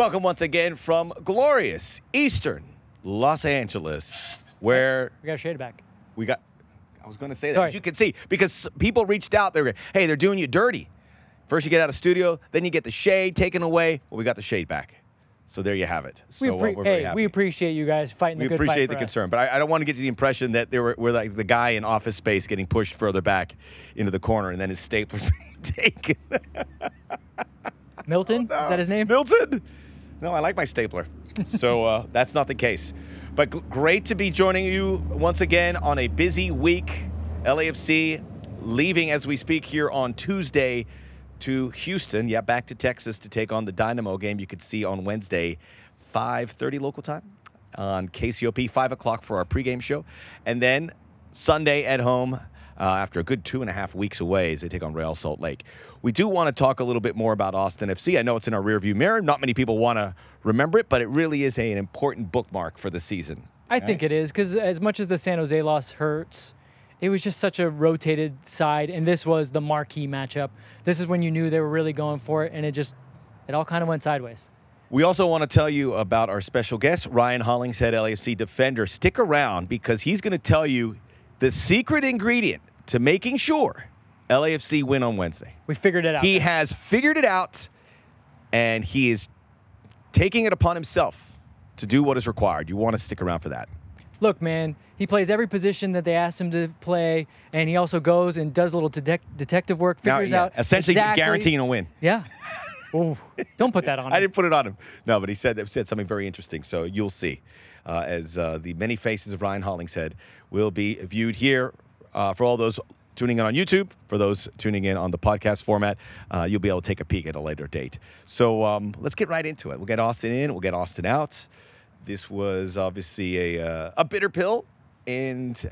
Welcome once again from glorious Eastern Los Angeles, where We got a shade back. we got. I was going to say that. Sorry. as You can see because people reached out. They're hey, they're doing you dirty. First you get out of studio, then you get the shade taken away. Well, we got the shade back. So there you have it. So We appre- we're very hey, happy. we appreciate you guys fighting We the good fight appreciate for the us. concern, but I, I don't want to get to the impression that there were, we're like the guy in Office Space getting pushed further back into the corner, and then his stapler's being taken. Milton, oh, is that his name? Milton. No, I like my stapler. so uh, that's not the case. But g- great to be joining you once again on a busy week. LAFC leaving as we speak here on Tuesday to Houston. Yeah, back to Texas to take on the Dynamo game. You could see on Wednesday, 5:30 local time on KCOP, five o'clock for our pregame show, and then Sunday at home uh, after a good two and a half weeks away as they take on Real Salt Lake. We do want to talk a little bit more about Austin FC. I know it's in our rearview mirror. Not many people want to remember it, but it really is a, an important bookmark for the season. I think it is because as much as the San Jose loss hurts, it was just such a rotated side, and this was the marquee matchup. This is when you knew they were really going for it, and it just it all kind of went sideways. We also want to tell you about our special guest, Ryan Hollingshead, LAFC defender. Stick around because he's going to tell you the secret ingredient to making sure LAFC win on Wednesday. We figured it out. He has figured it out, and he is taking it upon himself to do what is required. You want to stick around for that. Look, man, he plays every position that they asked him to play, and he also goes and does a little detec- detective work, Now, figures yeah, out essentially exactly- guaranteeing a win. Yeah. Ooh, don't put that on. I didn't put it on him. No, but he said said something very interesting. So you'll see, uh, as uh, the many faces of Ryan Hollingshead will be viewed here uh, for all those tuning in on YouTube. For those tuning in on the podcast format, uh, you'll be able to take a peek at a later date. So um, let's get right into it. We'll get Austin in. We'll get Austin out. This was obviously a uh, a bitter pill, and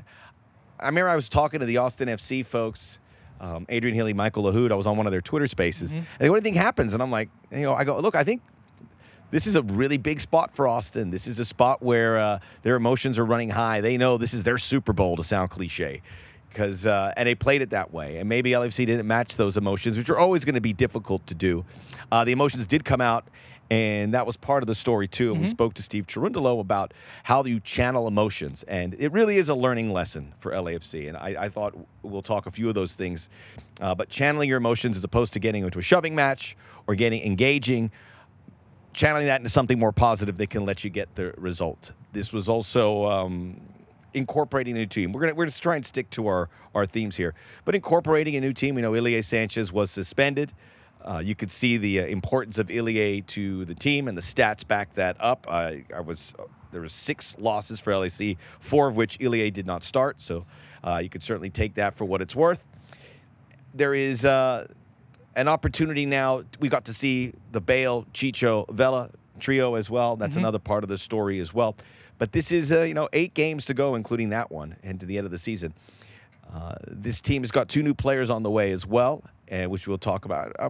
I remember I was talking to the Austin FC folks, um, Adrian Healey, Michael Lahoud. I was on one of their Twitter spaces. And they, what do you think happens? And I'm like, you know, I go, look, I think this is a really big spot for Austin. This is a spot where uh, their emotions are running high. They know this is their Super Bowl, to sound cliche. Because uh, and they played it that way, and maybe LFC didn't match those emotions, which are always going to be difficult to do. Uh, the emotions did come out, and that was part of the story too. And we spoke to Steve Cherundolo about how you channel emotions, and it really is a learning lesson for LAFC. And I, I thought we'll talk a few of those things, uh, but channeling your emotions as opposed to getting into a shoving match or getting engaging, channeling that into something more positive that can let you get the result. This was also um, incorporating a new team. We're gonna we're just trying to stick to our our themes here, but incorporating a new team. We know Ilie Sanchez was suspended. Uh, you could see the uh, importance of Ilie to the team, and the stats back that up. I I was there was six losses for LAC, four of which Ilie did not start. So uh, you could certainly take that for what it's worth there is uh, an opportunity now. We got to see the Bale, Chicho, Vela trio as well. That's Mm-hmm. another part of the story as well. But this is, uh, you know, eight games to go, including that one, and to the end of the season. Uh, this team has got two new players on the way as well, and which we'll talk about. Uh,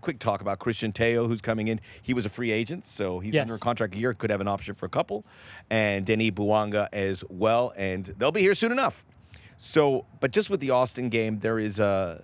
quick talk about Cristian Tello, who's coming in. He was a free agent, so he's Yes. under a contract a year, could have an option for a couple, and Denis Bouanga as well, and they'll be here soon enough. So, but just with the Austin game, there is uh,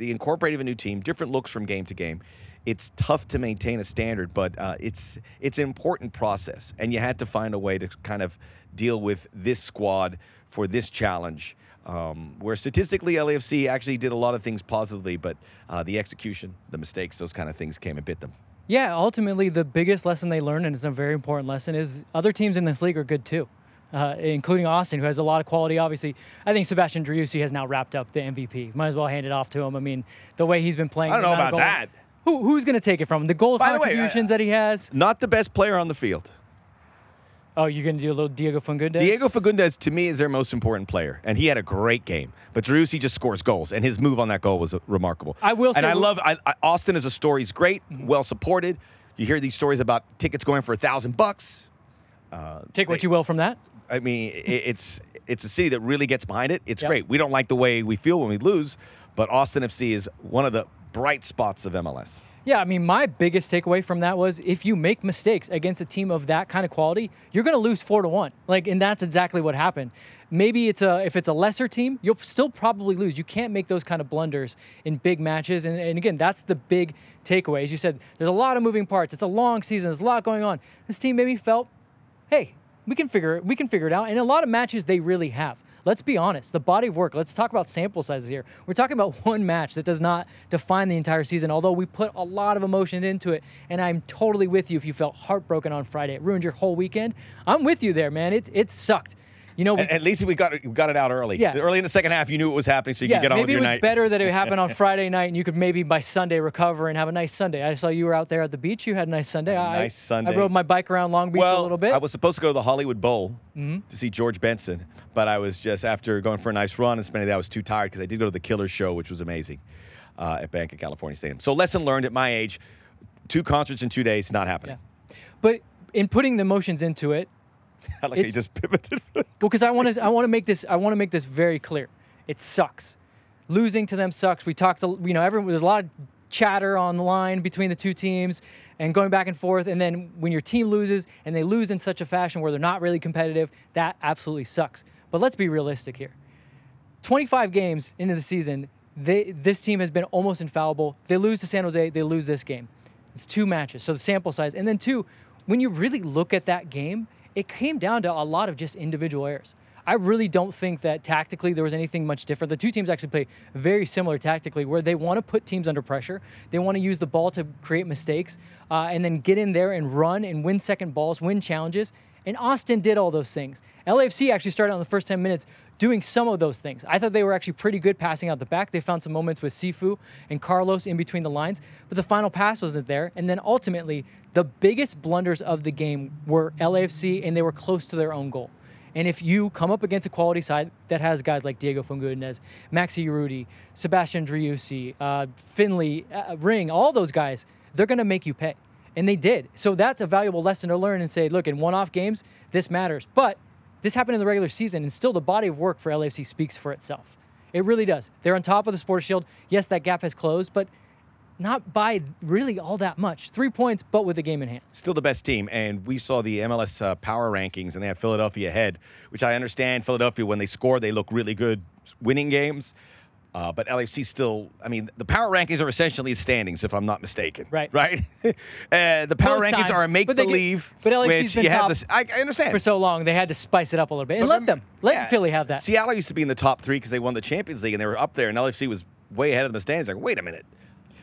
the incorporating of a new team, different looks from game to game. It's tough to maintain a standard, but uh, it's it's an important process, and you had to find a way to kind of deal with this squad for this challenge. Um, where statistically, LAFC actually did a lot of things positively, but uh, the execution, the mistakes, those kind of things came and bit them. Yeah, ultimately, the biggest lesson they learned, and it's a very important lesson, is other teams in this league are good too, uh, including Austin, who has a lot of quality. Obviously, I think Sebastian Driussi has now wrapped up the MVP. Might as well hand it off to him. I mean, the way he's been playing. I don't know about that. Who, who's going to take it from him? The goal By the way, contributions I- that he has. Not the best player on the field. Oh, you're going to do a little Diego Fagundez? Diego Fagundez to me is their most important player, and he had a great game. But Driussi just scores goals, and his move on that goal was uh, remarkable. I will and say- I love I, I, Austin as a story. He's great, well supported. You hear these stories about tickets going for a thousand bucks. Take what you will from that. I mean, it's it's a city that really gets behind it. It's Yep. great. We don't like the way we feel when we lose, but Austin FC is one of the bright spots of MLS. Yeah, I mean, my biggest takeaway from that was if you make mistakes against a team of that kind of quality, you're going to lose four to one. Like, and that's exactly what happened. Maybe it's a if it's a lesser team, you'll still probably lose. You can't make those kind of blunders in big matches. And, and again, that's the big takeaway. As you said, there's a lot of moving parts. It's a long season. There's a lot going on. This team maybe felt, hey, we can figure it. We can figure it out. And a lot of matches they really have let's be honest, the body of work, let's talk about sample sizes here. We're talking about one match that does not define the entire season, although we put a lot of emotion into it. And I'm totally with you if you felt heartbroken on Friday. It ruined your whole weekend. I'm with you there, man. It, it sucked. You know, we, At, at least we got it, we got it out early. Yeah. Early in the second half, you knew it was happening, so you yeah, could get on with maybe your it was better that it happened on Friday night, and you could maybe by Sunday recover and have a nice Sunday. I saw you were out there at the beach. You had a nice Sunday. I, nice Sunday. I rode my bike around Long Beach well, a little bit. Mm-hmm. I was supposed to go to the Hollywood Bowl to see George Benson, but I was just after going for a nice run and spending the day, I was too tired because I did go to the Killer show, which was amazing uh, at Bank of California Stadium. So lesson learned at my age: two concerts in two days, not happening. Yeah. but in putting the emotions into it, I like you just pivoted. Well, because I want to, I want to make this, I want to make this very clear. It sucks. Losing to them sucks. We talked, to, you know, everyone. There's a lot of chatter on the line between the two teams and going back and forth. And then when your team loses and they lose in such a fashion where they're not really competitive, that absolutely sucks. But let's be realistic here. 25 games into the season, they, this team has been almost infallible. They lose to San Jose, they lose this game. It's two matches, so the sample size. And then two, when you really look at that game, it came down to a lot of just individual errors. I really don't think that tactically there was anything much different. The two teams actually play very similar tactically, where they want to put teams under pressure. They want to use the ball to create mistakes, uh, and then get in there and run and win second balls, win challenges. And Austin did all those things. LAFC actually started on the first 10 minutes doing some of those things. I thought they were actually pretty good passing out the back. They found some moments with Cifu and Carlos in between the lines, but the final pass wasn't there. And then ultimately, the biggest blunders of the game were LAFC, and they were close to their own goal. And if you come up against a quality side that has guys like Diego Fagundez, Maxi Urruti, Sebastian Driussi, uh, Finlay, uh, Ring, all those guys, they're going to make you pay. And they did. So that's a valuable lesson to learn and say, look, in one off games, this matters. But this happened in the regular season, and still the body of work for LAFC speaks for itself. It really does. They're on top of the Supporters Shield. Yes, that gap has closed, but not by really all that much. Three points, but with the game in hand. Still the best team, and we saw the MLS uh, power rankings, and they have Philadelphia ahead, which I understand. Philadelphia, when they score, they look really good, winning games. Uh, but LAFC still, I mean, the power rankings are essentially standings, if I'm not mistaken. Right. Right. uh, the power rankings times, are a make but believe. but LAFC's which been you top this. I, I understand. For so long, they had to spice it up a little bit and But let them, let yeah, Philly have that. Seattle used to be in the top three because they won the Champions League and they were up there, and LAFC was way ahead of the standings. Like, wait a minute.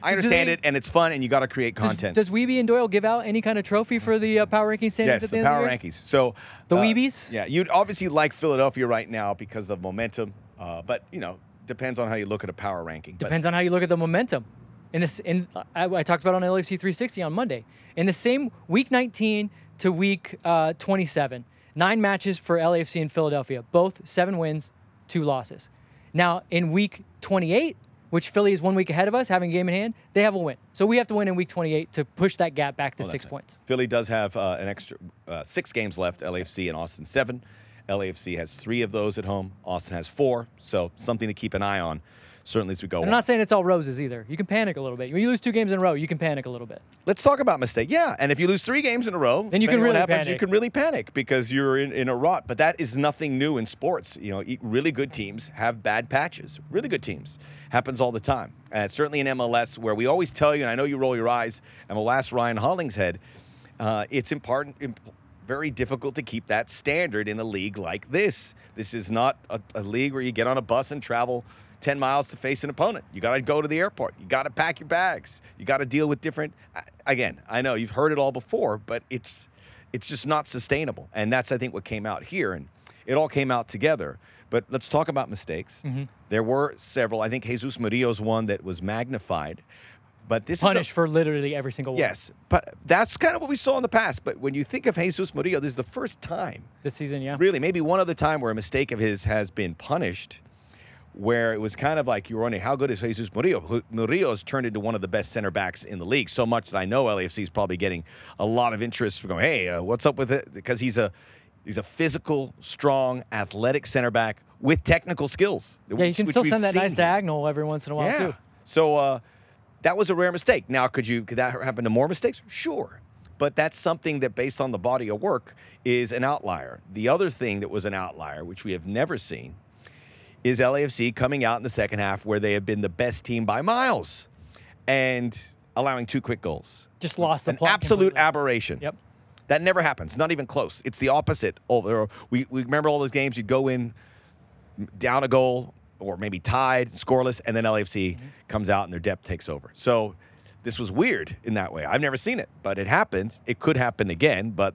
I understand they- it, and it's fun, and you got to create content. Does, Wiebe and Doyle give out any kind of trophy for the uh, power ranking standings yes, at the, the end power of the year? rankings. So The uh, Weebies? Yeah, you'd obviously like Philadelphia right now because of momentum, uh, but you know, depends on how you look at a power ranking. Depends on how you look at the momentum. In this, in I, I talked about on LFC 360 on Monday. In the same week 19 to week uh, 27, nine matches for LAFC in Philadelphia, both seven wins, two losses. Now in week 28, which Philly is one week ahead of us, having a game in hand, they have a win. So we have to win in week 28 to push that gap back to Oh, six points. Philly does have uh, an extra uh, six games left. LAFC and Austin seven. LAFC has three of those at home. Austin has four. So something to keep an eye on. Certainly as we go. I'm on. not saying it's all roses either. You can panic a little bit. When you lose two games in a row, you can panic a little bit. Let's talk about mistake. Yeah, and if you lose three games in a row, Then you can depending on what really happens, You panic. can really panic because you're in, in a rut. But that is nothing new in sports. You know, really good teams have bad patches. Really good teams happens all the time. And certainly in MLS, where we always tell you, and I know you roll your eyes, and we'll ask Ryan Hollingshead, uh, it's important. Imp- very difficult to keep that standard in a league like this. This is not a, a league where you get on a bus and travel 10 miles to face an opponent. You got to go to the airport. You got to pack your bags. You got to deal with different again, I know you've heard it all before, but it's it's just not sustainable. And that's I think what came out here and it all came out together. But let's talk about mistakes. Mm-hmm. There were several. I think Jesus Murillo's one that was magnified. But this Punished for literally every single one Yes, but that's kind of what we saw in the past. But when you think of Jesus Murillo, this is the first time, this season. Yeah. really, maybe one other time where a mistake of his has been punished, where it was kind of like you were wondering how good is Jesus Murillo? Murillo has turned into one of the best center backs in the league. So much that I know LAFC is probably getting a lot of interest from going, hey, uh, what's up with it? Because he's a he's a physical, strong, athletic center back with technical skills. Yeah, you can still send that nice here. diagonal every once in a while Yeah. too. So uh, that was a rare mistake. Now, could you could that happen to more mistakes? Sure. But that's something that, based on the body of work, is an outlier. The other thing that was an outlier, which we have never seen, is LAFC coming out in the second half where they have been the best team by miles and allowing two quick goals. Just lost the An absolute completely. aberration. Yep. That never happens. Not even close. It's the opposite. Oh, we, we remember all those games. You'd go in down a goal or maybe tied, scoreless, and then LAFC Mm-hmm. comes out and their depth takes over. So this was weird in that way. I've never seen it, but it happened. It could happen again, but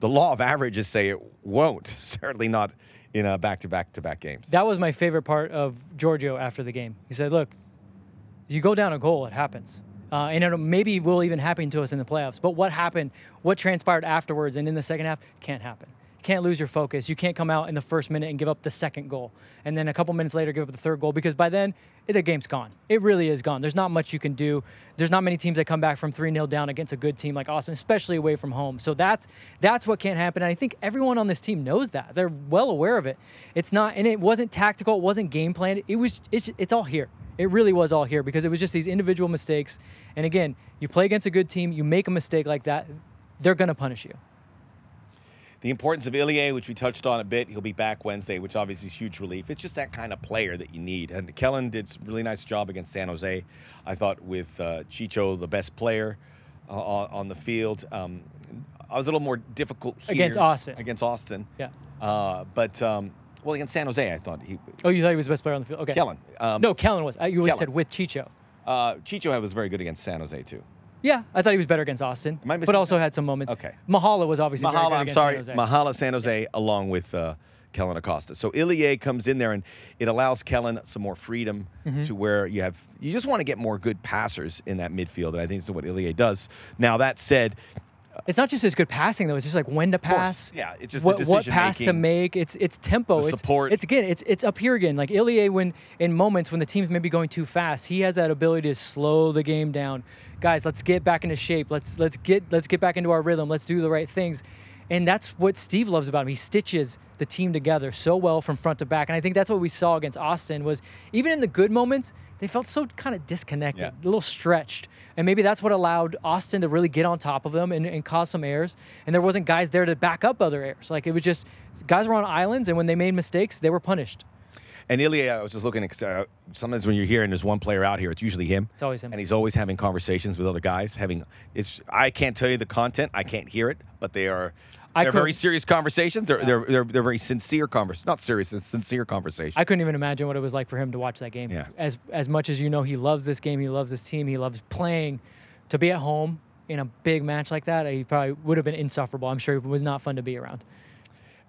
the law of averages say it won't. Certainly not in a back-to-back to back games. That was my favorite part of Giorgio after the game. He said, "Look, you go down a goal, it happens, uh, and it maybe will even happen to us in the playoffs. But what happened, what transpired afterwards, and in the second half, can't happen. Can't lose your focus. You can't come out in the first minute and give up the second goal, and then a couple minutes later give up the third goal because by then the game's gone. It really is gone. There's not much you can do. There's not many teams that come back from three 0 down against a good team like Austin, especially away from home. So that's that's what can't happen. And I think everyone on this team knows that. They're well aware of it. It's not, and it wasn't tactical. It wasn't game planned. It was. It's, it's all here. It really was all here because it was just these individual mistakes. And again, you play against a good team, you make a mistake like that, they're gonna punish you. The importance of Ilie, which we touched on a bit, he'll be back Wednesday, which obviously is huge relief. It's just that kind of player that you need. And Kellyn did a really nice job against San Jose. I thought with uh, Chicho, the best player uh, on on the field. Um, I was a little more difficult here Against Austin. Against Austin. Yeah. Uh, but um, well, against San Jose, I thought he. Oh, you thought he was the best player on the field? Okay. Kellyn. Um, No, Kellyn was. Uh, You Kellyn. said with Chicho. Uh, Chicho was very good against San Jose too. Yeah, I thought he was better against Austin, Am I missing but also had some moments. Okay. Mahala was obviously very Mahala, good I'm against sorry, San Jose. Mahala San Jose along with uh, Kellyn Acosta. So Ilie comes in there and it allows Kellyn some more freedom Mm-hmm. to where you have you just want to get more good passers in that midfield, and I think that's what Ilie does. Now that said, It's not just his good passing though. It's just like when to pass. yeah, it's just the what, what pass to make. It's it's tempo. The it's support. It's again. It's it's up here again. Like Ilie, when in moments when the team's maybe going too fast, he has that ability to slow the game down. Guys, let's get back into shape. Let's let's get let's get back into our rhythm. Let's do the right things. And that's what Steve loves about him. He stitches the team together so well from front to back. And I think that's what we saw against Austin was even in the good moments, they felt so kind of disconnected, Yeah. a little stretched. And maybe that's what allowed Austin to really get on top of them and, and cause some errors. And there wasn't guys there to back up other errors. Like it was just guys were on islands, and when they made mistakes, they were punished. and Ilie, I was just looking. at- Uh, sometimes when you're here and there's one player out here, it's usually him. It's always him. and he's always having conversations with other guys. Having it's I can't tell you the content, I can't hear it, but they are. I They're very serious conversations. They're, they're, they're, they're very sincere conversations. Not serious, it's sincere conversations. I couldn't even imagine what it was like for him to watch that game. Yeah. As as much as you know, he loves this game. He loves this team. He loves playing. To be at home in a big match like that, he probably would have been insufferable. I'm sure it was not fun to be around.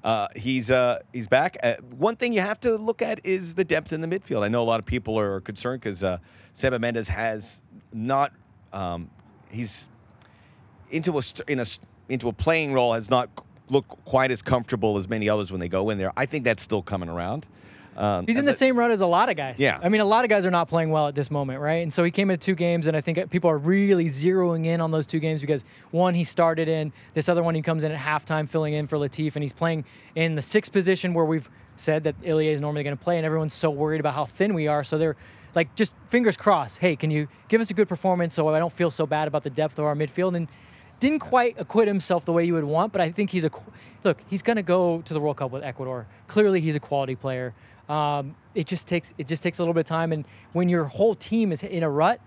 Uh, he's uh, he's back. Uh, one thing you have to look at is the depth in the midfield. I know a lot of people are concerned because uh, Seba Mendez has not. Um, he's into a in a into a playing role has not looked quite as comfortable as many others when they go in there. I think that's still coming around. Um, He's in the same rut as a lot of guys. Yeah. I mean, a lot of guys are not playing well at this moment, right? And so he came into two games, and I think people are really zeroing in on those two games because one, he started in, this other one, he comes in at halftime filling in for Latif, and he's playing in the sixth position where we've said that Ilie is normally going to play, and everyone's so worried about how thin we are. So they're like, just fingers crossed. Hey, can you give us a good performance so I don't feel so bad about the depth of our midfield? And didn't quite acquit himself the way you would want, but I think he's a look. He's going to go to the World Cup with Ecuador. Clearly, he's a quality player. Um, it just takes it just takes a little bit of time, and when your whole team is in a rut,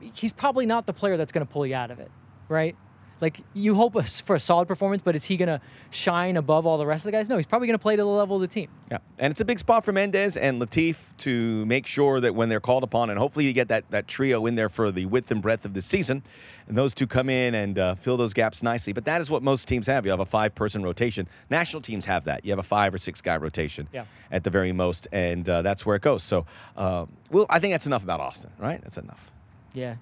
he's probably not the player that's going to pull you out of it, right? Like you hope for a solid performance, but is he going to shine above all the rest of the guys? No, he's probably going to play to the level of the team. Yeah, and it's a big spot for Mendez and Latif to make sure that when they're called upon, and hopefully you get that, that trio in there for the width and breadth of the season, and those two come in and uh, fill those gaps nicely. But that is what most teams have. You have a five person rotation. National teams have that. You have a five or six guy rotation Yeah. at the very most, and uh, that's where it goes. So, uh, well, I think that's enough about Austin, right? That's enough. Yeah,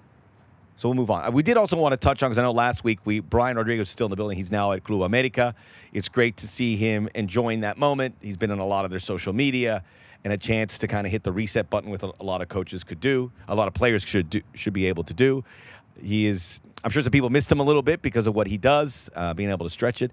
So we'll move on. Uh, We did also want to touch on because I know last week we Brian Rodriguez is still in the building. He's now at Club America. It's great to see him enjoying that moment. He's been on a lot of their social media and a chance to kind of hit the reset button with a, a lot of coaches could do. A lot of players should do, should be able to do. He is. I'm sure some people missed him a little bit because of what he does, uh, being able to stretch it.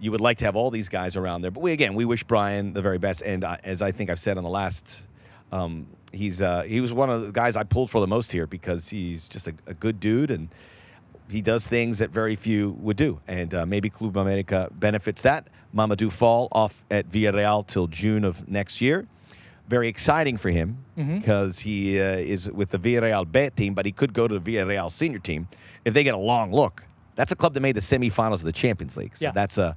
You would like to have all these guys around there, but we again we wish Brian the very best. And uh, as I think I've said on the last Um, he's uh, he was one of the guys I pulled for the most here because he's just a, a good dude and he does things that very few would do. And uh, maybe Club America benefits that. Mamadou Fall off at Villarreal till June of next year. Very exciting for him because he uh, is with the Villarreal B team, but he could go to the Villarreal senior team if they get a long look. That's a club that made the semifinals of the Champions League. So Yeah. that's a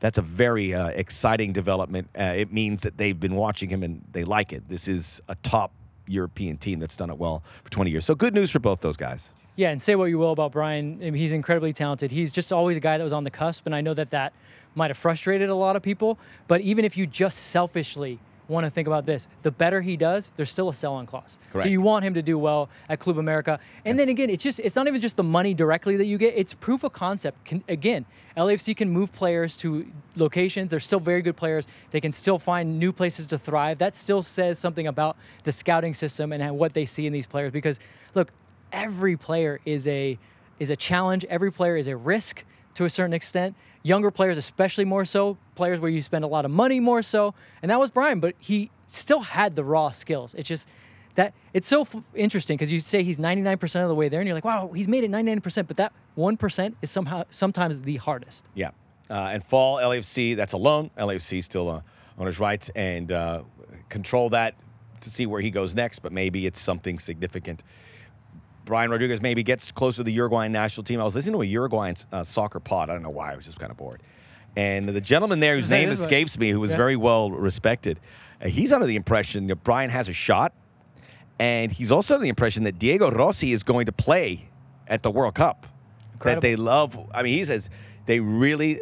that's a very uh, exciting development. Uh, it means that they've been watching him and they like it. This is a top European team that's done it well for 20 years. So good news for both those guys. Yeah, and say what you will about Brian, he's incredibly talented. He's just always a guy that was on the cusp, and I know that that might have frustrated a lot of people. But even if you just selfishly want to think about this, the better he does, there's still a sell-on clause. Correct. So you want him to do well at Club America, and then again, it's just it's not even just the money directly that you get; it's proof of concept. Can, again, LAFC can move players to locations. They're still very good players. They can still find new places to thrive. That still says something about the scouting system and what they see in these players. Because look, every player is a is a challenge. Every player is a risk to a certain extent. Younger players, especially more so, players where you spend a lot of money more so. And that was Brian, but he still had the raw skills. It's just that it's so f- interesting because you say he's 99% of the way there, and you're like, wow, he's made it 99%, but that 1% is somehow sometimes the hardest. Yeah. Uh, and fall LAFC, that's a loan. LAFC still uh, owner's rights and uh, control that to see where he goes next, but maybe it's something significant. Brian Rodriguez maybe gets closer to the Uruguayan national team. I was listening to a Uruguayan uh, soccer pod. I don't know why. I was just kind of bored. And the gentleman there, whose name escapes me, who was Yeah. very well respected, uh, he's under the impression that Brian has a shot. And he's also under the impression that Diego Rossi is going to play at the World Cup. Incredible. That they love. I mean, he says they really,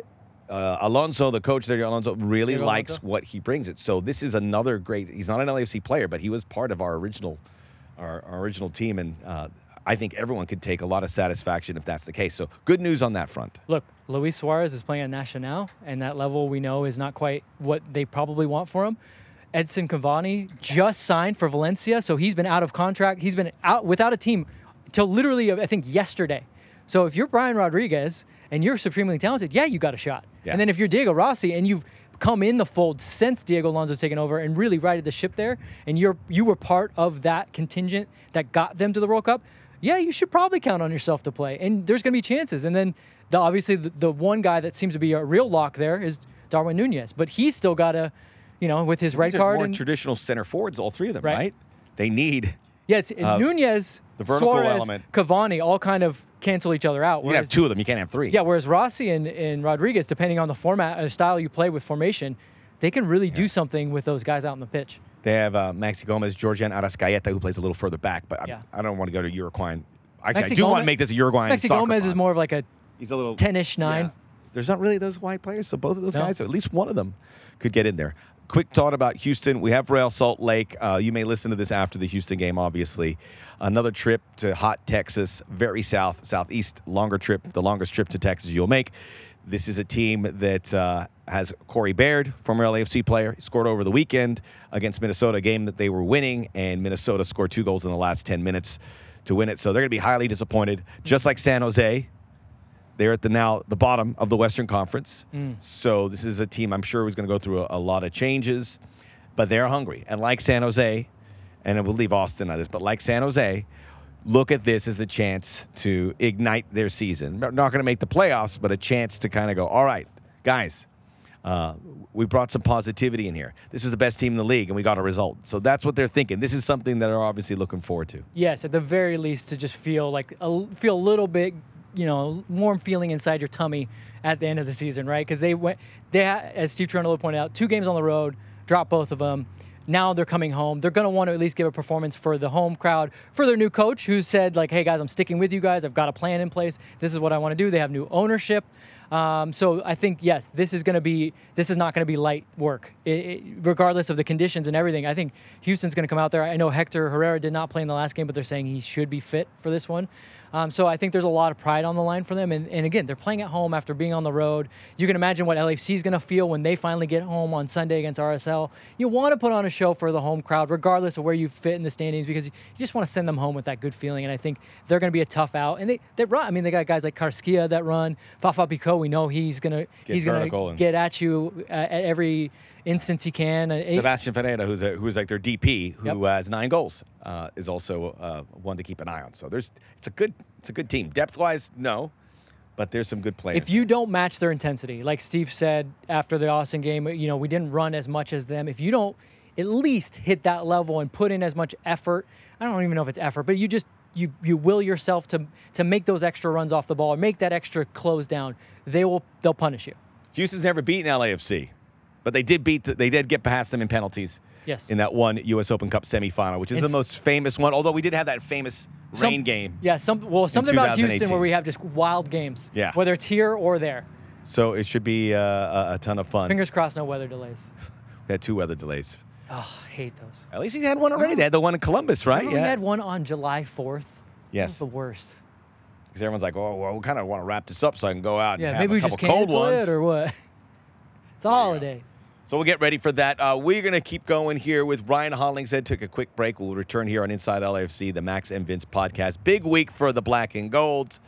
uh, Alonso, the coach there, Alonso, really Diego likes Alonso. what he brings it. So this is another great. He's not an LAFC player, but he was part of our original, our, our original team, and uh, I think everyone could take a lot of satisfaction if that's the case. So good news on that front. Look, Luis Suarez is playing at Nacional, and that level we know is not quite what they probably want for him. Edinson Cavani just signed for Valencia, so he's been out of contract. He's been out without a team till literally, I think, yesterday. So if you're Brian Rodriguez and you're supremely talented, yeah, you got a shot. Yeah. And then if you're Diego Rossi and you've come in the fold since Diego Alonso's taken over and really righted the ship there, and you're you were part of that contingent that got them to the World Cup, yeah, you should probably count on yourself to play. And there's going to be chances. And then the, obviously the, the one guy that seems to be a real lock there is Darwin Nunez, but he's still got to, you know, with his red These are card more and traditional center forwards, all three of them, right? Right. They need. yeah, it's uh, Nunez, the vertical Suarez, element. Cavani all kind of cancel each other out. You can have two of them. You can't have three. Yeah, whereas Rossi and, and Rodriguez, depending on the format or style you play with formation, they can really do something with those guys out on the pitch. They have uh, Maxi Gomez, Giorgian Arrascaeta, who plays a little further back, but Yeah. I don't want to go to Uruguayan. Actually, I do want to make this a Uruguayan. Maxi Gomez is more of like a He's a little 10-ish nine. Yeah. There's not really those white players, so both of those No. guys, or at least one of them, could get in there. Quick thought about Houston. We have Real Salt Lake. Uh, you may listen to this after the Houston game, obviously. Another trip to hot Texas, very south, southeast, longer trip, the longest trip to Texas you'll make. This is a team that uh, has Corey Baird, former LAFC player, He scored over the weekend against Minnesota, a game that they were winning, and Minnesota scored two goals in the last 10 minutes to win it. So they're going to be highly disappointed, just like San Jose. They're at the now the bottom of the Western Conference. So this is a team I'm sure was going to go through a, a lot of changes, but they're hungry. And like San Jose, and we'll leave Austin on this, but like San Jose, look at this as a chance to ignite their season. Not going to make the playoffs, but a chance to kind of go, all right, guys, uh, we brought some positivity in here. This was the best team in the league, and we got a result. So that's what they're thinking. This is something that they're obviously looking forward to. Yes, at the very least, to just feel like a, feel a little bit, you know, warm feeling inside your tummy at the end of the season, right? Because they went, they had, as Steve Cherundolo pointed out, two games on the road, dropped both of them. Now they're coming home. They're going to want to at least give a performance for the home crowd, for their new coach who said like, "Hey guys, I'm sticking with you guys. I've got a plan in place. This is what I want to do." They have new ownership. Um, so I think yes, this is going to be this is not going to be light work, it, it- regardless of the conditions and everything. I think Houston's going to come out there. I know Hector Herrera did not play in the last game, but they're saying he should be fit for this one. Um, so I think there's a lot of pride on the line for them. And, and again, they're playing at home after being on the road. You can imagine what LAFC is going to feel when they finally get home on Sunday against RSL. You want to put on a show for the home crowd, regardless of where you fit in the standings, because you just want to send them home with that good feeling. And I think they're going to be a tough out. And they, they run. I mean, they got guys like Carrasquilla that run, Fafa Picault We know he's gonna he's gonna get at you uh, at every instance he can. Uh, Sebastian Ferreira, who's a, who's like their DP, who Yep. has nine goals, uh, is also uh, one to keep an eye on. So there's it's a good it's a good team. Depth wise, no, but there's some good players. if you don't match their intensity, like Steve said after the Austin game, you know we didn't run as much as them. If you don't at least hit that level and put in as much effort, I don't even know if it's effort, but you just you you will yourself to to make those extra runs off the ball or make that extra close down. They will they'll punish you. Houston's never beaten LAFC, but they did beat the, they did get past them in penalties. Yes. In that one U.S. Open Cup semifinal, which is the most famous one. Although we did have that famous Some- rain game, Yeah, some well something about Houston where we have just wild games. Yeah. Whether it's here or there. so it should be uh, a, a ton of fun. Fingers crossed, no weather delays. We had two weather delays. Oh, I hate those. At least he had one already. They had the one in Columbus, right? Remember We had one on July 4th. That Yes. the worst. Because everyone's like, oh, well, we kind of want to wrap this up so I can go out Yeah, and have maybe a we couple just cold cancel ones. it or what? It's a holiday. So we'll get ready for that. Uh, we're going to keep going here with Ryan Hollingshead. Took a quick break. We'll return here on Inside LAFC, the Max and Vince podcast. Big week for the Black and Golds.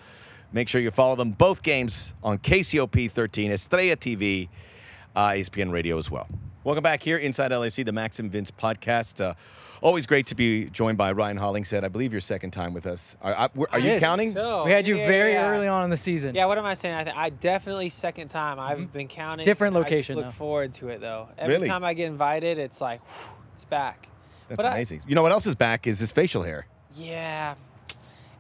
Make sure you follow them both games on KCOP 13, Estrella TV, uh, ESPN Radio as well. Welcome back here, Inside LAFC, the Max and Vince podcast. Uh, always great to be joined by Ryan Hollingshead. I believe your second time with us. Are, are- are you counting? So, we had you yeah, very yeah. early on in the season. Yeah, what am I saying? I, th- I definitely second time. I've mm-hmm. been counting. Different and I just location, look though. forward to it though. Every Really? time I get invited, it's like, whew, it's back. That's But I- amazing. you know what else is back is his facial hair. Yeah,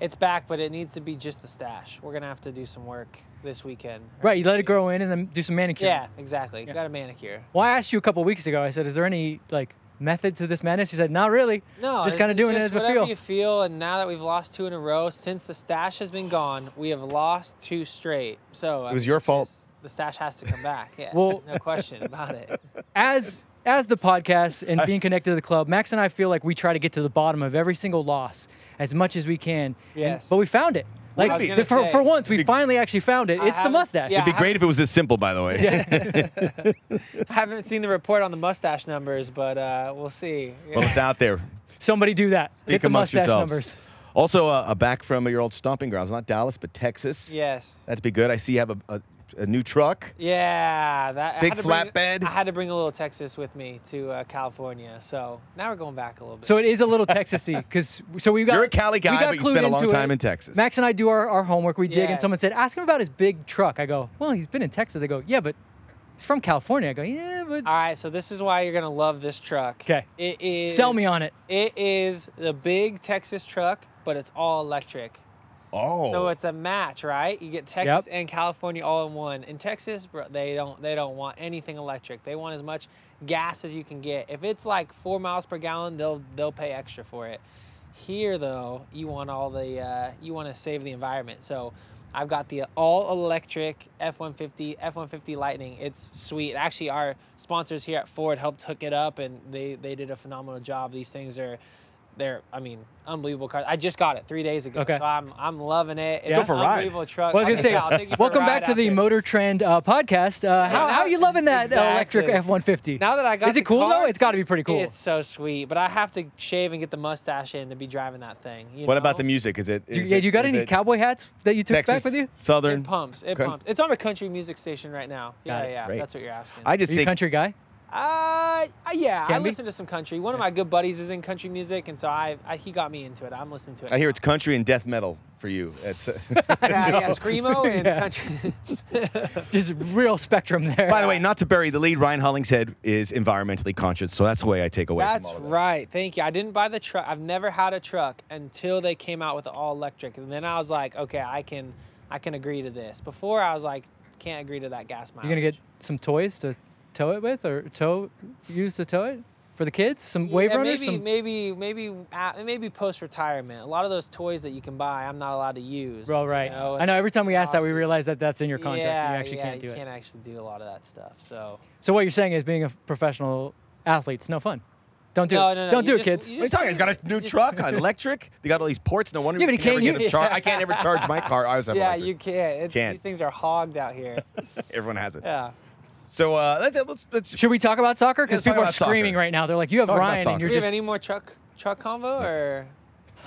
it's back, but it needs to be just the stash. We're gonna have to do some work this weekend. Right, you let it grow in and then do some manicure. Yeah, exactly. Yeah. Got a manicure. Well, I asked you a couple weeks ago. I said, "Is there any like method to this madness?" He said, "Not really. No, just kind of doing it just as a whatever feel." you feel. And now that we've lost two in a row, since the stash has been gone, we have lost two straight. So It was mean, your fault. just- The stash has to come back. Yeah, Well- no question about it. as as the podcast and being connected to the club, Max and I feel like we try to get to the bottom of every single loss as much as we can. And- Yes. but we found it. Like I the- for, say, for once, we Big- finally actually found it. I It's the mustache. yeah. It'd be great if it was this simple, by the way. I haven't seen the report on the mustache numbers, but uh, we'll see. Well, it's out there. Somebody do that. Speak Get the amongst mustache yourselves. numbers. Also, uh, uh, back from your old stomping grounds, not Dallas, but Texas. yes. That'd be good. I see you have a, a, a new truck. Yeah, that I Big had to bring- flatbed. I had to bring a little Texas with me to uh, California, so now we're going back a little bit. So it is a little Texasy because so we got. You're a Cali guy, but you clued spent a long time it. in Texas. Max and I do our, our homework. We dig, and someone said, "Ask him about his big truck." I go, "Well, he's been in Texas." I go, "Yeah, but he's from California." I go, "Yeah, but all right, so this is why you're gonna love this truck. Okay. It is. sell me on it." It is the big Texas truck, but it's all electric. Oh. So it's a match, right? You get Texas and California all in one. In Texas, bro, they don't they don't want anything electric. They want as much gas as you can get. If it's like four miles per gallon, they'll they'll pay extra for it. Here though, you want all the uh, you want to save the environment. So I've got the all electric F150 F150 Lightning. It's sweet. Actually, our sponsors here at Ford helped hook it up, and they they did a phenomenal job. These things are. They're, I mean, unbelievable cars. I just got it three days ago, Okay. so I'm, I'm loving it. It's go for a ride. unbelievable truck. Well, I was gonna say, take you for a welcome back ride to the after. Motor Trend uh, podcast. Uh, how, now- how are you loving that electric F-150? Now that I got is it cool though? It's got to be pretty cool. It's so sweet, but I have to shave and get the mustache in to be driving that thing. you what about the music? Is it? Do you, is yeah, do you got any cowboy hats that you took Texas, back with you? Southern. It pumps. It Coun- pumps. It's on a country music station right now. Yeah, yeah. That's what you're asking. I just Are you a think country guy? Uh, uh, yeah, I Can be? listen to some country. One of my good buddies is in country music, and so I, I he got me into it. I'm listening to it. I hear it's country and death metal for you. It's, yeah, yeah, screamo and Yeah. country. Just real spectrum there. by the way, not to bury the lead. Ryan Hollingshead is environmentally conscious, so that's the way I take away That's from all of that. right. Thank you. I didn't buy the truck. I've never had a truck until they came out with the all electric, and then I was like, okay, I can, I can agree to this. Before I was like, can't agree to that gas mileage. You're gonna get some toys to tow it with, or tow use to tow it for the kids. Some Yeah, wave runners. maybe, some, maybe, maybe, uh, maybe post retirement. A lot of those toys that you can buy, I'm not allowed to use. Well, right. you know, I know. Every time we ask that, we realize that that's in your contract. Yeah, you actually yeah, can't do you it. You can't actually do a lot of that stuff. So So what you're saying is being a professional athlete's no fun. Don't do No, it. no, no, Don't do you it, kids. What are you talking? He's got a new Just- truck on electric. They got all these ports. No wonder Yeah, we but can never can get you- a charge. I can't ever charge my car. I was have yeah, electric. you can't. It's, Can't. These things are hogged out here. Everyone has it. yeah. So uh, let's let's let's. Should we talk about soccer? Because people are about soccer. screaming right now. They're like, "You have Talk about Ryan, soccer. and Do you're we have any more truck truck convo or?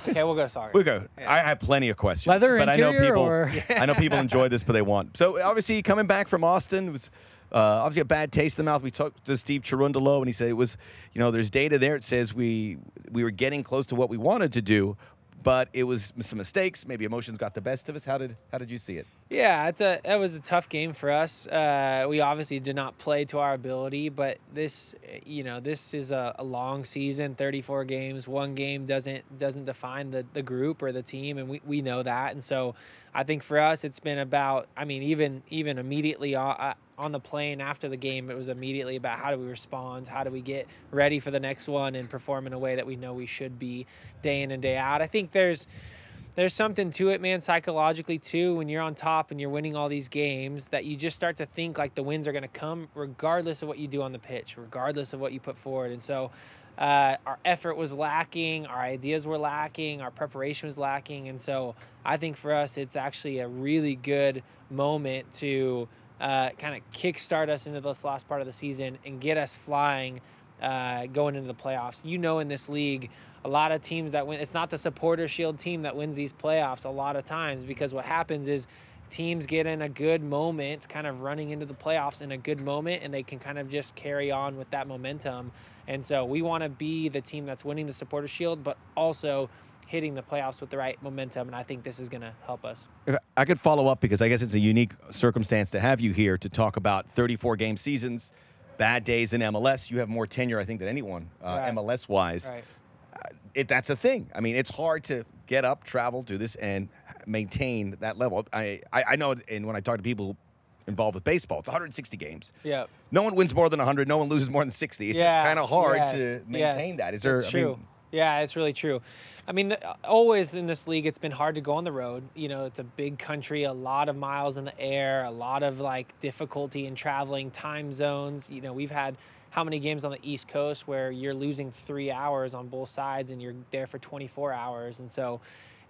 Okay, we'll go soccer. We go. I have plenty of questions. Leather but I know interior people. or- I know people enjoy this, but they want. So obviously coming back from Austin was. Uh, obviously, a bad taste in the mouth. We talked to Steve Cherundolo, and he said it was, you know, there's data there. It says we we were getting close to what we wanted to do, but it was some mistakes. Maybe emotions got the best of us. How did how did you see it? Yeah, it's a that was a tough game for us. Uh, we obviously did not play to our ability, but this, you know, this is a, a long season, 34 games. One game doesn't doesn't define the, the group or the team, and we, we know that. And so, I think for us, it's been about. I mean, even even immediately on, on the plane after the game, it was immediately about how do we respond, how do we get ready for the next one, and perform in a way that we know we should be day in and day out. I think there's there's something to it, man, psychologically too. When you're on top and you're winning all these games, that you just start to think like the wins are going to come regardless of what you do on the pitch, regardless of what you put forward. And so, uh, our effort was lacking, our ideas were lacking, our preparation was lacking, and so I think for us, it's actually a really good moment to uh, kind of kickstart us into this last part of the season and get us flying uh, going into the playoffs. You know, in this league, a lot of teams that win, it's not the supporter shield team that wins these playoffs a lot of times because what happens is teams get in a good moment, kind of running into the playoffs in a good moment, and they can kind of just carry on with that momentum. And so we want to be the team that's winning the supporter shield, but also hitting the playoffs with the right momentum. And I think this is going to help us. I could follow up because I guess it's a unique circumstance to have you here to talk about 34 game seasons, bad days in MLS. You have more tenure, I think, than anyone uh, Right. MLS wise. Right. It, that's a thing. I mean, it's hard to get up, travel, do this, and maintain that level. I, I, I know, and when I talk to people involved with baseball, it's 160 games. Yeah. No one wins more than 100. No one loses more than 60. It's Yeah, just kind of hard yes, to maintain yes, that. Is there? That's I mean, true. Yeah, it's really true. I mean, always in this league, it's been hard to go on the road. You know, it's a big country, a lot of miles in the air, a lot of like difficulty in traveling, time zones. You know, we've had how many games on the East Coast where you're losing three hours on both sides and you're there for 24 hours, and so.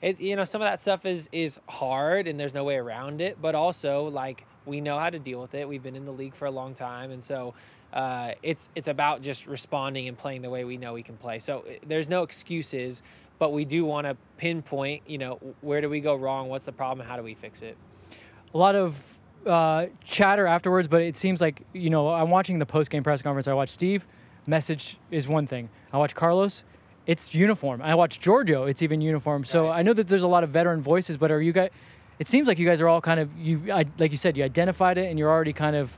It, you know some of that stuff is is hard and there's no way around it but also like we know how to deal with it we've been in the league for a long time and so uh, it's it's about just responding and playing the way we know we can play so uh, there's no excuses but we do want to pinpoint you know where do we go wrong what's the problem how do we fix it a lot of uh, chatter afterwards, but it seems like you know I'm watching the post game press conference. I watch Steve. Message is one thing. I watch Carlos. It's uniform. I watch Giorgio. It's even uniform. So Right. I know that there's a lot of veteran voices, but are you guys? It seems like you guys are all kind of you. I, like you said, you identified it and you're already kind of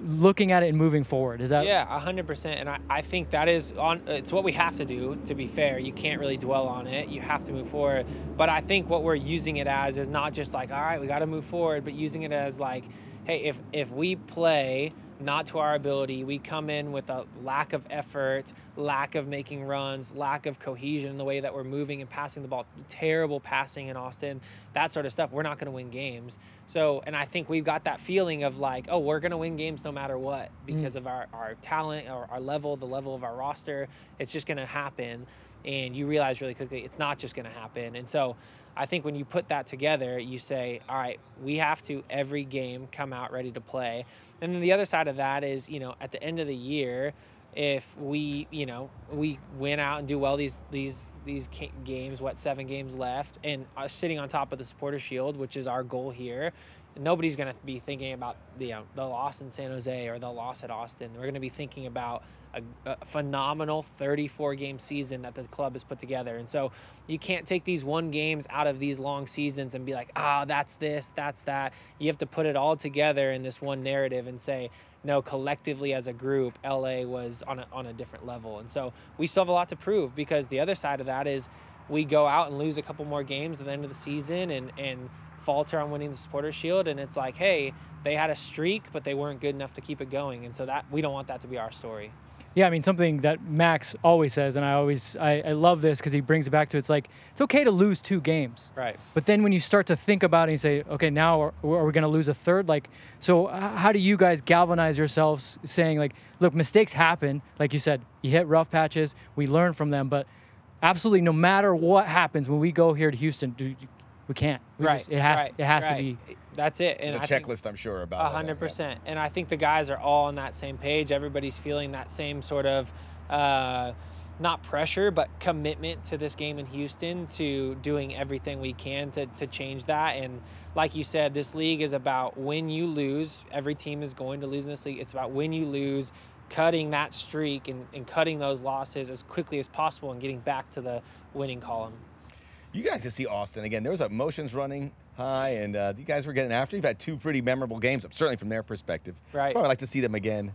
looking at it and moving forward. Is that? Yeah, hundred percent. And I, I think that is on. It's what we have to do. To be fair, you can't really dwell on it. You have to move forward. But I think what we're using it as is not just like, all right, we got to move forward, but using it as like, hey, if if we play not to our ability, we come in with a lack of effort, lack of making runs, lack of cohesion in the way that we're moving and passing the ball, terrible passing in Austin, that sort of stuff. We're not going to win games. So, and I think we've got that feeling of like, oh, we're going to win games no matter what because mm. of our, our talent, our, our level, the level of our roster. It's just going to happen. And you realize really quickly it's not just going to happen. And so I think when you put that together, you say, all right, we have to every game come out ready to play. And then the other side of that is, you know, at the end of the year, if we, you know, we win out and do well these these these games, what seven games left, and are sitting on top of the supporter shield, which is our goal here. Nobody's going to be thinking about the you know, the loss in San Jose or the loss at Austin. We're going to be thinking about a, a phenomenal 34 game season that the club has put together. And so you can't take these one games out of these long seasons and be like, ah, that's this, that's that. You have to put it all together in this one narrative and say, no, collectively as a group, LA was on a, on a different level. And so we still have a lot to prove because the other side of that is we go out and lose a couple more games at the end of the season and, and falter on winning the supporter shield and it's like hey they had a streak but they weren't good enough to keep it going and so that we don't want that to be our story Yeah, I mean something that Max always says, and I always I, I love this because he brings it back to it's like it's okay to lose two games, right but then when you start to think about it, and you say, okay, now are, are we going to lose a third? Like, so h- how do you guys galvanize yourselves, saying like, look, mistakes happen. Like you said, you hit rough patches, we learn from them, but absolutely, no matter what happens when we go here to Houston, do, we can't. We right just- it has right, it has to right. be. that's it and There's a I checklist, I'm sure, about A all that, hundred yeah. percent. And I think the guys are all on that same page. Everybody's feeling that same sort of, uh, not pressure, but commitment to this game in Houston to doing everything we can to, to change that. And like you said, this league is about when you lose. Every team is going to lose in this league. It's about when you lose, cutting that streak and, and cutting those losses as quickly as possible and getting back to the winning column. You guys can see Austin again. There was emotions running high, and uh, you guys were getting after. You've had two pretty memorable games, certainly from their perspective. Right. Probably like to see them again.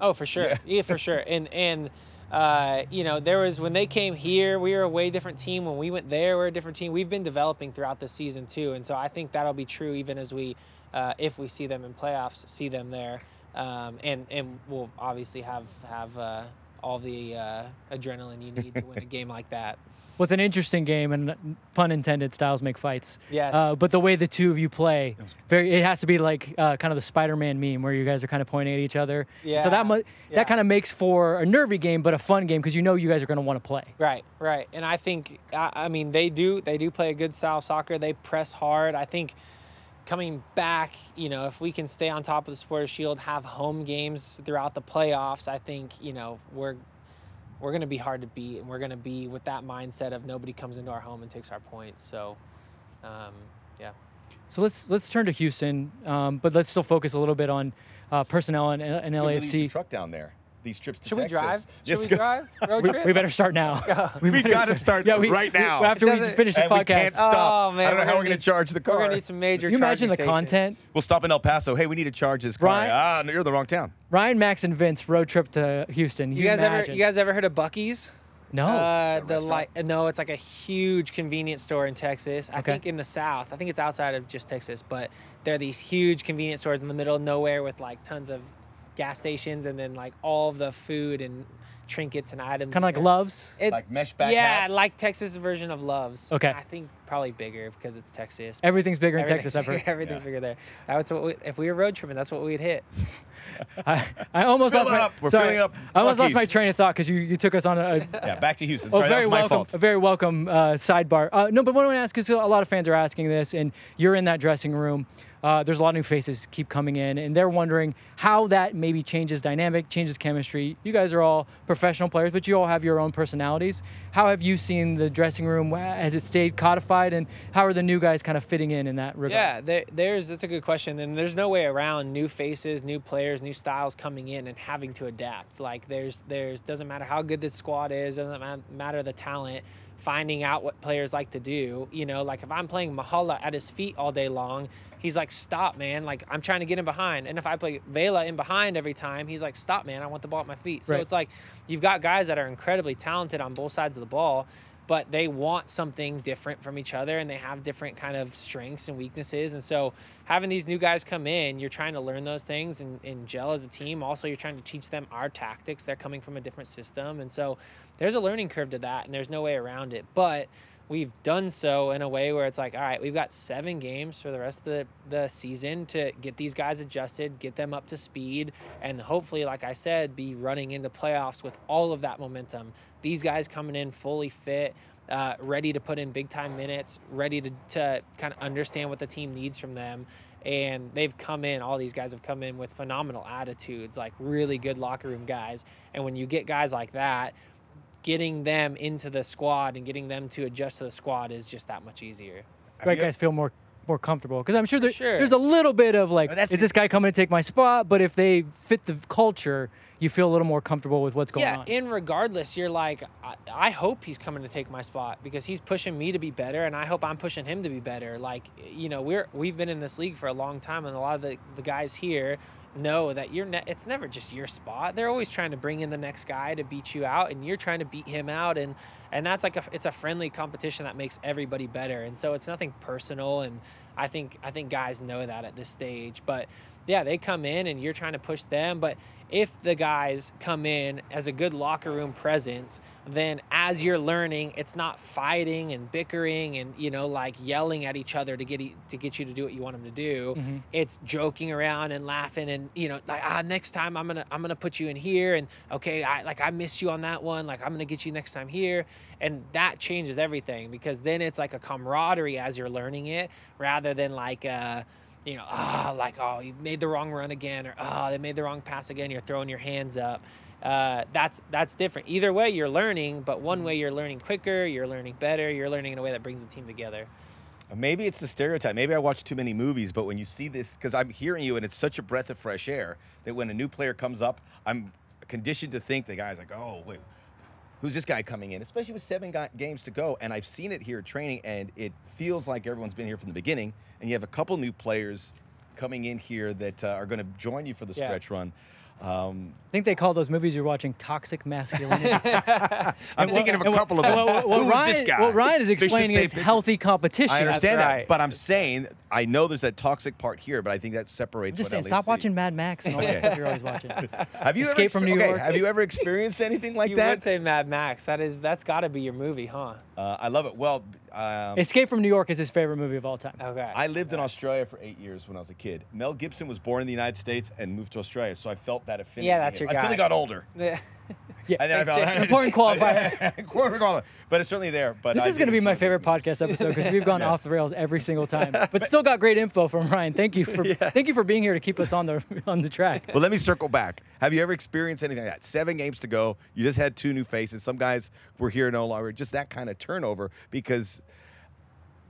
Oh, for sure. Yeah, yeah for sure. And and uh, you know, there was when they came here, we were a way different team. When we went there, we're a different team. We've been developing throughout the season too, and so I think that'll be true even as we, uh, if we see them in playoffs, see them there, um, and and we'll obviously have have uh, all the uh, adrenaline you need to win a game like that. Well, it's an interesting game, and pun intended, styles make fights. Yes. Uh, but the way the two of you play, very, it has to be like uh, kind of the Spider-Man meme where you guys are kind of pointing at each other. Yeah. So that mu- yeah. that kind of makes for a nervy game, but a fun game because you know you guys are going to want to play. Right, right. And I think, I, I mean, they do they do play a good style of soccer. They press hard. I think coming back, you know, if we can stay on top of the Supporters Shield, have home games throughout the playoffs, I think, you know, we're we're going to be hard to beat, and we're going to be with that mindset of nobody comes into our home and takes our points. So, um, yeah. So let's let's turn to Houston, um, but let's still focus a little bit on uh, personnel and, and LAFC. truck down there. These trips to Should Texas. we drive? Should Yes, we go- drive? Road We, trip? we better start now. We better gotta start right now. after It we doesn't- finish this And we podcast. can't stop. Oh, man, I don't know we're how we're going to need- charge the car. We're going to need some major Can you imagine the charging stations. content? We'll stop in El Paso. Hey, we need to charge this car. Ryan- Ah, no, you're the wrong town. Ryan, Max, and Vince road trip to Houston. You guys ever imagine? you guys ever heard of Buc-ee's? no. Uh, the restaurant? like no, it's like a huge convenience store in Texas. I Okay. think in the South. I think it's outside of just Texas, but there are these huge convenience stores in the middle of nowhere with like tons of gas stations and then like all of the food and trinkets and items. kind of like there. loves. It's- Like mesh back Yeah, hats? like Texas version of Loves. Okay. I think probably bigger because it's Texas. Everything's bigger in Everything's Texas. I've heard. bigger- Everything's Yeah. bigger there. That's what we, if we were road tripping, that's what we'd hit. I, I almost Fill lost my. up. We're sorry, up I almost lost my train of thought because you, you took us on a, a Yeah, back to Houston. Oh, Sorry, that very was my welcome. fault. A very welcome uh, sidebar. Uh, no, but what I want to ask is a lot of fans are asking this, and you're in that dressing room. Uh, there's a lot of new faces keep coming in, and they're wondering how that maybe changes dynamic, changes chemistry. You guys are all professional players, but you all have your own personalities. How have you seen the dressing room? Has it stayed codified, and how are the new guys kind of fitting in in that regard? Yeah, there, there's that's a good question, and there's no way around new faces, new players, new styles coming in and having to adapt. Like there's there's doesn't matter how good the squad is, doesn't matter the talent. Finding out what players like to do, you know, like if I'm playing Mahala at his feet all day long, he's like, "Stop, man!" Like I'm trying to get him behind. And if I play Vela in behind every time, he's like, "Stop, man! I want the ball at my feet." So Right. it's like you've got guys that are incredibly talented on both sides of the ball, but they want something different from each other and they have different kind of strengths and weaknesses. And so having these new guys come in you're trying to learn those things and, and gel as a team. Also you're trying to teach them our tactics. They're coming from a different system. And so there's a learning curve to that and there's no way around it. But we've done so in a way where it's like all right we've got seven games for the rest of the, the season to get these guys adjusted get them up to speed and hopefully like i said be running into playoffs with all of that momentum. These guys coming in fully fit uh, ready to put in big time minutes ready to, to kind of understand what the team needs from them and they've come in all these guys have come in with phenomenal attitudes like really good locker room guys and when you get guys like that getting them into the squad and getting them to adjust to the squad is just that much easier. right guys feel more more comfortable because I'm sure, there, Sure. there's a little bit of like, Oh, is this guy coming to take my spot? But if they fit the culture, you feel a little more comfortable with what's going yeah, on. and regardless, you're like, I, I hope he's coming to take my spot because he's pushing me to be better, and I hope I'm pushing him to be better. Like, you know, we're we've been in this league for a long time, and a lot of the, the guys here know that you're ne- it's never just your spot. They're always trying to bring in the next guy to beat you out, and you're trying to beat him out, and and that's like a it's a friendly competition that makes everybody better, and so it's nothing personal, and I think I think guys know that at this stage, but yeah, they come in and you're trying to push them. But if the guys come in as a good locker room presence, then as you're learning, it's not fighting and bickering and you know like yelling at each other to get e- to get you to do what you want them to do. Mhm. It's joking around and laughing and you know like ah next time I'm gonna I'm gonna put you in here and okay I like I missed you on that one like I'm gonna get you next time here and that changes everything because then it's like a camaraderie as you're learning it rather than like uh you know, ah, like, oh, you made the wrong run again, or oh, they made the wrong pass again. You're throwing your hands up, uh, that's that's different. Either way, you're learning, but one way you're learning quicker, you're learning better, you're learning in a way that brings the team together. Maybe it's the stereotype. Maybe I watch too many movies, but when you see this, because I'm hearing you and it's such a breath of fresh air that when a new player comes up, I'm conditioned to think the guy's like, oh, wait, who's this guy coming in? Especially with seven ga- games to go. And I've seen it here at training, and it feels like everyone's been here from the beginning. And you have a couple new players coming in here that uh, are going to join you for the Yeah. stretch run. Um, I think they call those movies you're watching toxic masculinity. I'm thinking of a And what- couple of them. What, what Who's Ryan, this guy? what Ryan is explaining say is fish- healthy competition. I understand that, right. but I'm saying I know there's that toxic part here, but I think that separates. I'm separates. just what saying, stop LAFC. watching Mad Max and all Okay. that stuff you're always watching. Have you Escape ever from New okay, York. Have you ever experienced anything like that? you that? would say Mad Max. That is that's got to be your movie, huh? Uh, I love it. Well, um, Escape from New York is his favorite movie of all time. Okay. I lived in Australia for eight years when I was a kid. Mel Gibson was born in the United States and moved to Australia, so I felt that affinity. Yeah, that's with him your Until he got older. Yeah. Yeah, Thanks, felt- Jake. An important qualifier. Quarter qualifier. But it's certainly there. But This I is going to be my favorite podcast episode because we've gone Yes. off the rails every single time, but still got great info from Ryan. Thank you for thank you for being here to keep us on the on the track. Well, let me circle back. Have you ever experienced anything like that? Seven games to go. You just had two new faces. Some guys were here no longer. Just that kind of turnover because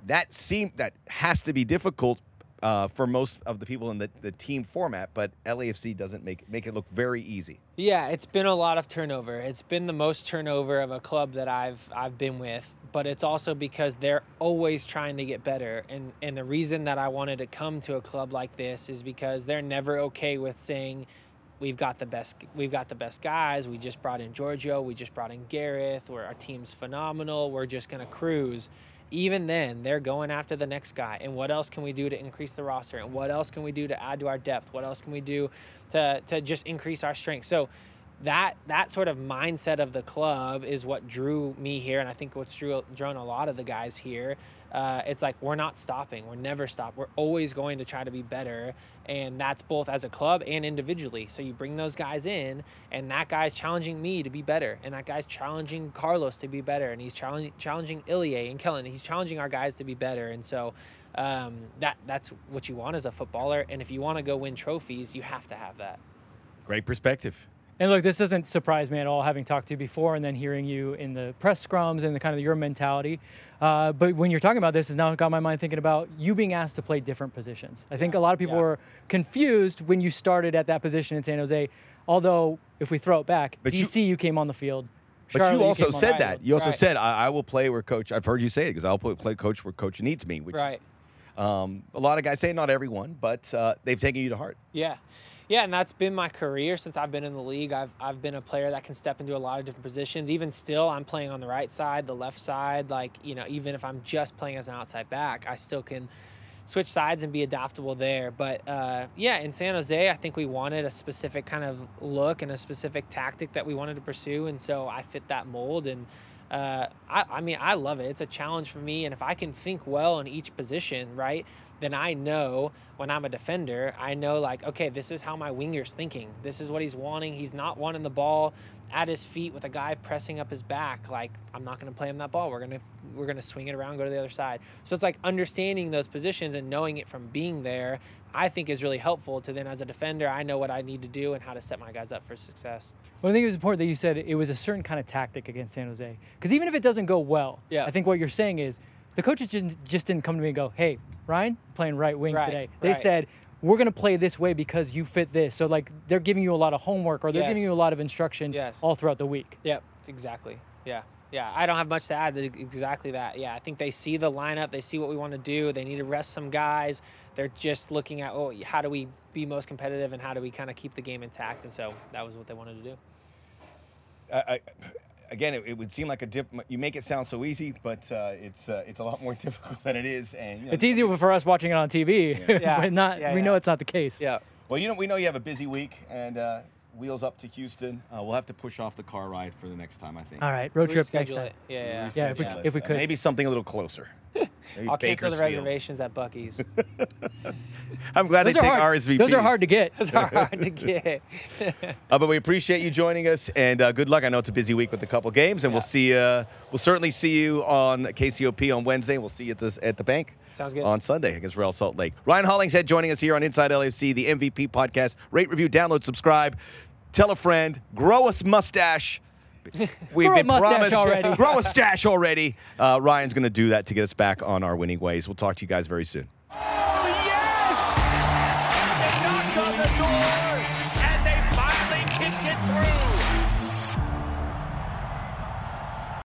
that seem that has to be difficult uh, for most of the people in the, the team format. But LAFC doesn't make make it look very easy. Yeah, it's been a lot of turnover. It's been the most turnover of a club that I've I've been with, but it's also because they're always trying to get better. And and the reason that I wanted to come to a club like this is because they're never okay with saying we've got the best we've got the best guys. We just brought in Giorgio, we just brought in Gareth, where our team's phenomenal. We're just going to cruise. Even then, they're going after the next guy. And what else can we do to increase the roster? And what else can we do to add to our depth? What else can we do to to just increase our strength? So that that sort of mindset of the club is what drew me here, and I think what's drew drawn a lot of the guys here. Uh, it's like we're not stopping. We're never stop. We're always going to try to be better, and that's both as a club and individually. So you bring those guys in, and that guy's challenging me to be better, and that guy's challenging Carlos to be better, and he's challenging challenging Ilie and Kellyn. He's challenging our guys to be better, and so um, that that's what you want as a footballer. And if you want to go win trophies, you have to have that. Great perspective. And look, this doesn't surprise me at all, having talked to you before and then hearing you in the press scrums and the kind of your mentality. Uh, but when you're talking about this, it's now got my mind thinking about you being asked to play different positions. I think a lot of people yeah. were confused when you started at that position in San Jose. Although, if we throw it back, But DC, you, came on the field. But you also on said that. You also Right. said I, I will play where coach. I've heard you say it because I'll play, play coach where coach needs me. Which Right. Is, um, a lot of guys say not everyone, but uh, they've taken you to heart. Yeah. Yeah, and that's been my career since I've been in the league. I've, I've been a player that can step into a lot of different positions. Even still, I'm playing on the right side, the left side. Like, you know, even if I'm just playing as an outside back, I still can switch sides and be adaptable there. But uh, yeah, in San Jose, I think we wanted a specific kind of look and a specific tactic that we wanted to pursue. And so I fit that mold. And uh, I, I mean, I love it. It's a challenge for me. And if I can think well in each position, right, then I know when I'm a defender, I know like, okay, this is how my winger's thinking. This is what he's wanting. He's not wanting the ball at his feet with a guy pressing up his back. Like, I'm not going to play him that ball. We're going to we're going to swing it around, go to the other side. So it's like understanding those positions and knowing it from being there, I think is really helpful to then as a defender, I know what I need to do and how to set my guys up for success. Well, I think it was important that you said it was a certain kind of tactic against San Jose. Because even if it doesn't go well, Yeah. I think what you're saying is the coaches just, just didn't come to me and go, hey, Ryan, playing right wing Right, today. They right. said, we're going to play this way because you fit this. So, like, they're giving you a lot of homework or they're Yes. giving you a lot of instruction Yes. all throughout the week. Yep, exactly. Yeah. Yeah, I don't have much to add. Exactly that. Yeah, I think they see the lineup. They see what we want to do. They need to rest some guys. They're just looking at, oh, how do we be most competitive and how do we kind of keep the game intact? And so that was what they wanted to do. I, I, again, it, it would seem like a dip. You make it sound so easy, but uh, it's uh, it's a lot more difficult than it is. And you know, It's easy for us watching it on TV, Yeah. but not. Yeah, we yeah. know it's not the case. Yeah. Well, you know, we know you have a busy week, and uh, wheels up to Houston. Uh, we'll have to push off the car ride for the next time. I think. All right, road trip next time. it. Yeah, yeah. Yeah, if we- if we. Could. maybe something a little closer. I'll cancel the reservations at Buc-ee's. I'm glad Those they take hard. RSVPs. Those are hard to get. Those are hard to get. Uh, but we appreciate you joining us, and uh, good luck. I know it's a busy week with a couple games, and we'll see. Uh, we'll certainly see you on KCOP on Wednesday. and We'll see you at this at the Banc. Sounds good. On Sunday against Real Salt Lake. Ryan Hollingshead joining us here on Inside LAFC, the MVP podcast. Rate, review, download, subscribe. tell a friend, grow a mustache. We've been promised already. grow a stash already. Uh, Ryan's going to do that to get us back on our winning ways. We'll talk to you guys very soon.